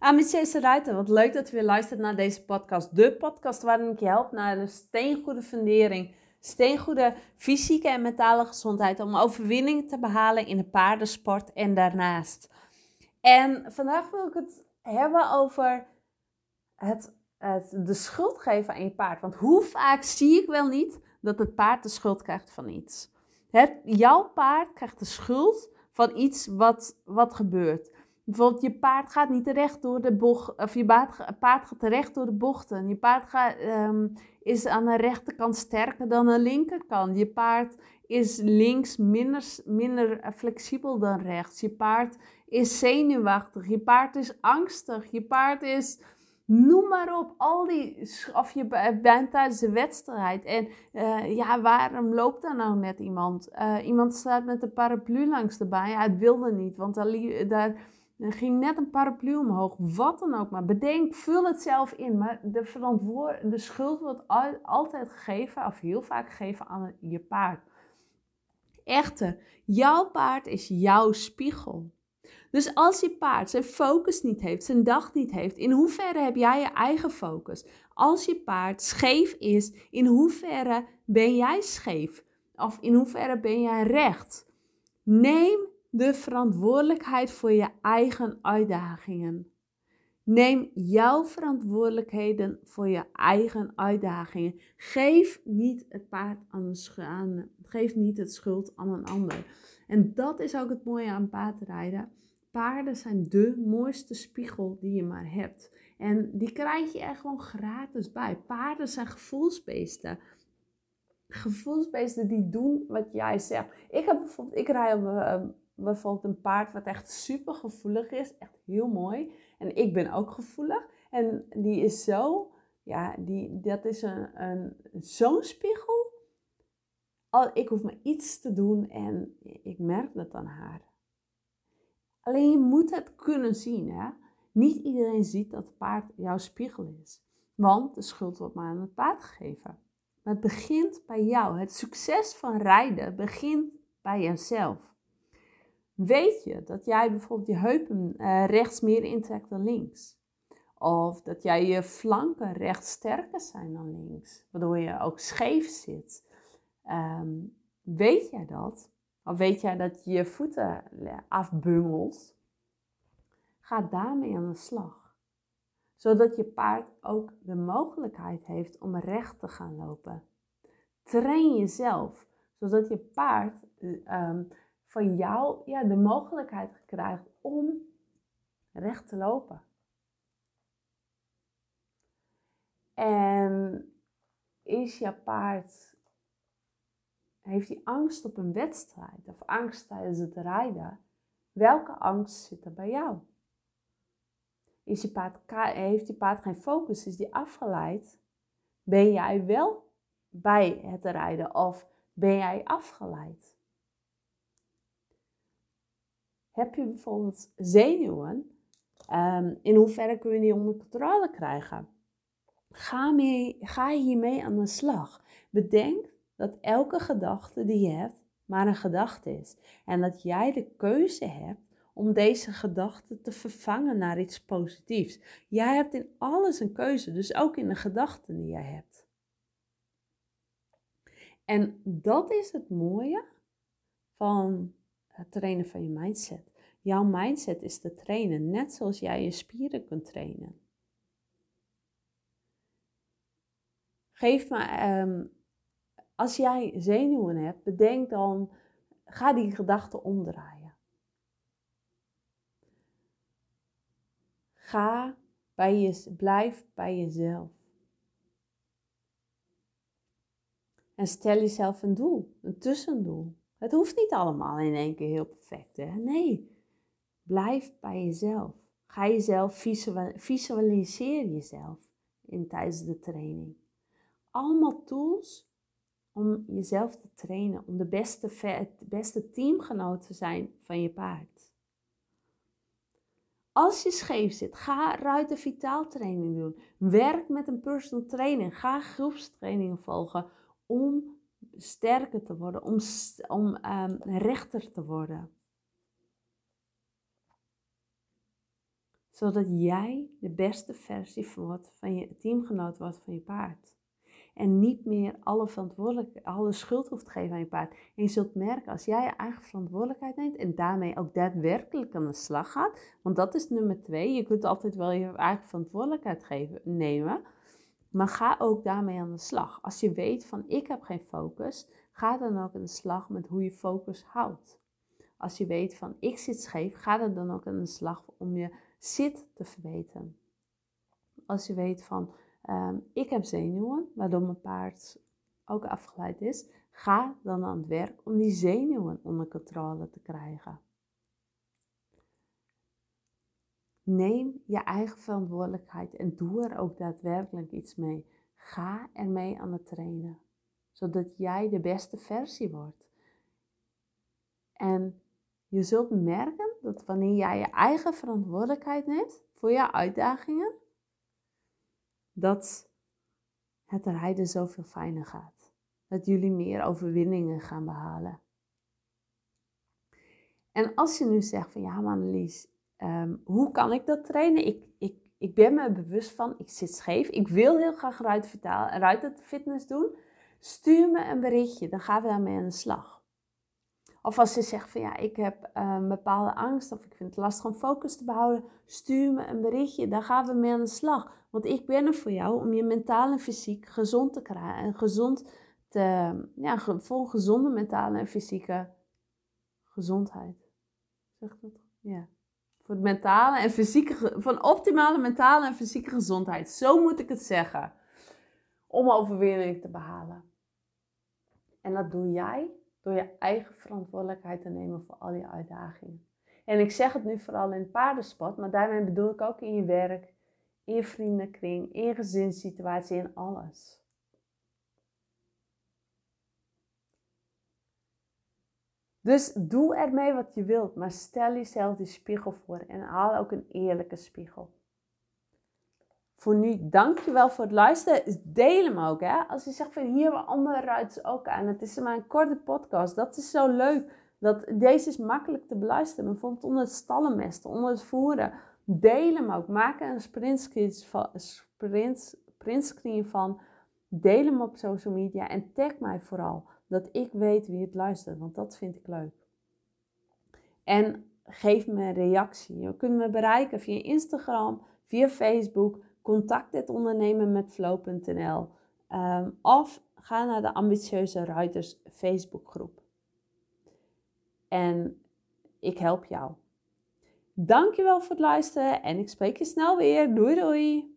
Amice Ruiter, wat leuk dat je weer luistert naar deze podcast. De podcast waarin ik je help naar een steengoede fundering, steengoede fysieke en mentale gezondheid om overwinning te behalen in de paardensport en daarnaast. En vandaag wil ik het hebben over het, het, de schuld geven aan je paard. Want hoe vaak zie ik wel niet dat het paard de schuld krijgt van iets? Het, jouw paard krijgt de schuld van iets wat, wat gebeurt. Bijvoorbeeld, je paard gaat niet terecht door de bocht, of je paard, gaat terecht door de bochten. Je paard gaat, ehm, is aan de rechterkant sterker dan de linkerkant. Je paard is links minder, minder flexibel dan rechts. Je paard is zenuwachtig. Je paard is angstig. Je paard is, noem maar op, al die, of je bent tijdens de wedstrijd. En uh, ja, waarom loopt daar nou net iemand? Uh, iemand staat met een paraplu langs de baan. Ja, het wilde niet, want daar, daar er ging net een paraplu omhoog, wat dan ook maar. Bedenk, vul het zelf in. Maar de, verantwoord, de schuld wordt altijd gegeven, of heel vaak gegeven aan je paard. Echter, jouw paard is jouw spiegel. Dus als je paard zijn focus niet heeft, zijn dag niet heeft, in hoeverre heb jij je eigen focus? Als je paard scheef is, in hoeverre ben jij scheef? Of in hoeverre ben jij recht? Neem de verantwoordelijkheid voor je eigen uitdagingen. Neem jouw verantwoordelijkheden voor je eigen uitdagingen. Geef niet het paard aan een Geef niet het schuld aan een ander. En dat is ook het mooie aan paardrijden. Paarden zijn de mooiste spiegel die je maar hebt. En die krijg je er gewoon gratis bij. Paarden zijn gevoelsbeesten. Gevoelsbeesten die doen wat jij zegt. Ik heb bijvoorbeeld, ik rij op, uh, bijvoorbeeld een paard wat echt super gevoelig is. Echt heel mooi. En ik ben ook gevoelig. En die is zo, ja, die, dat is een, een, zo'n spiegel. Al, ik hoef maar iets te doen en ik merk dat aan haar. Alleen je moet het kunnen zien. Hè? Niet iedereen ziet dat het paard jouw spiegel is. Want de schuld wordt maar aan het paard gegeven. Maar het begint bij jou. Het succes van rijden begint bij jezelf. Weet je dat jij bijvoorbeeld je heupen uh, rechts meer intrekt dan links? Of dat jij je flanken rechts sterker zijn dan links, waardoor je ook scheef zit. Um, weet jij dat? Of weet jij dat je voeten afbungelt? Ga daarmee aan de slag. Zodat je paard ook de mogelijkheid heeft om recht te gaan lopen. Train jezelf, zodat je paard um, van jou ja, de mogelijkheid krijgt om recht te lopen. En is je paard, heeft hij angst op een wedstrijd of angst tijdens het rijden? Welke angst zit er bij jou? Is je paard, heeft je paard geen focus? Is die afgeleid? Ben jij wel bij het rijden of ben jij afgeleid? Heb je bijvoorbeeld zenuwen? Um, in hoeverre kun je die onder controle krijgen? Ga, mee, ga hiermee aan de slag. Bedenk dat elke gedachte die je hebt maar een gedachte is. En dat jij de keuze hebt om deze gedachte te vervangen naar iets positiefs. Jij hebt in alles een keuze, dus ook in de gedachten die jij hebt. En dat is het mooie van het trainen van je mindset. Jouw mindset is te trainen, net zoals jij je spieren kunt trainen. Geef me, um, als jij zenuwen hebt, bedenk dan, ga die gedachten omdraaien. Ga bij je, blijf bij jezelf. En stel jezelf een doel, een tussendoel. Het hoeft niet allemaal in één keer heel perfect. Hè? Nee, Blijf bij jezelf. Ga jezelf visualiseer jezelf in, tijdens de training. Allemaal tools om jezelf te trainen, om de beste, het beste teamgenoot te zijn van je paard. Als je scheef zit, ga ruiten vitaal training doen. Werk met een personal trainer. Ga groepstrainingen volgen om sterker te worden, om, om um, rechter te worden. Zodat jij de beste versie wordt van je teamgenoot wordt van je paard. En niet meer alle, verantwoordelijk, alle schuld hoeft te geven aan je paard. En je zult merken, als jij je eigen verantwoordelijkheid neemt en daarmee ook daadwerkelijk aan de slag gaat. Want dat is nummer twee. Je kunt altijd wel je eigen verantwoordelijkheid geven, nemen. Maar ga ook daarmee aan de slag. Als je weet van ik heb geen focus, ga dan ook aan de slag met hoe je focus houdt. Als je weet van ik zit scheef, ga dan ook aan de slag om je zit te verbeteren. Als je weet van Ehm, ik heb zenuwen, waardoor mijn paard ook afgeleid is. Ga dan aan het werk om die zenuwen onder controle te krijgen. Neem je eigen verantwoordelijkheid en doe er ook daadwerkelijk iets mee. Ga ermee aan het trainen, zodat jij de beste versie wordt. En je zult merken dat wanneer jij je eigen verantwoordelijkheid neemt voor jouw uitdagingen, dat het rijden zoveel fijner gaat. Dat jullie meer overwinningen gaan behalen. En als je nu zegt van ja, Annelies, um, hoe kan ik dat trainen? Ik, ik, ik ben me bewust van, ik zit scheef. Ik wil heel graag ruit fitness doen. Stuur me een berichtje, dan gaan we daarmee aan de slag. Of als je zegt van ja, ik heb een bepaalde angst of ik vind het lastig om focus te behouden, stuur me een berichtje, dan gaan we mee aan de slag. Want ik ben er voor jou om je mentaal en fysiek gezond te krijgen. En gezond te, ja, vol gezonde mentale en fysieke gezondheid. Zeg dat? Ja. Voor mentale en fysieke, van optimale mentale en fysieke gezondheid. Zo moet ik het zeggen. Om overwinning te behalen. En dat doe jij door je eigen verantwoordelijkheid te nemen voor al je uitdagingen. En ik zeg het nu vooral in het paardensport, maar daarmee bedoel ik ook in je werk, in je vriendenkring, in je gezinssituatie, in alles. Dus doe ermee wat je wilt, maar stel jezelf die spiegel voor en haal ook een eerlijke spiegel. Voor nu, dankjewel voor het luisteren. Deel hem ook, hè. Als je zegt van hier hebben andere ruiters ook aan. Het is maar een korte podcast. Dat is zo leuk. Dat, deze is makkelijk te beluisteren. Bijvoorbeeld onder het stallenmesten, onder het voeren. Deel hem ook. Maak er een printscreen van, van. Deel hem op social media en tag mij vooral. Dat ik weet wie het luistert, want dat vind ik leuk. En geef me een reactie. Je kunt me bereiken via Instagram, via Facebook contact dit ondernemen met flow.nl um, of ga naar de Ambitieuze Ruiters Facebookgroep. En ik help jou. Dankjewel voor het luisteren en ik spreek je snel weer. Doei doei!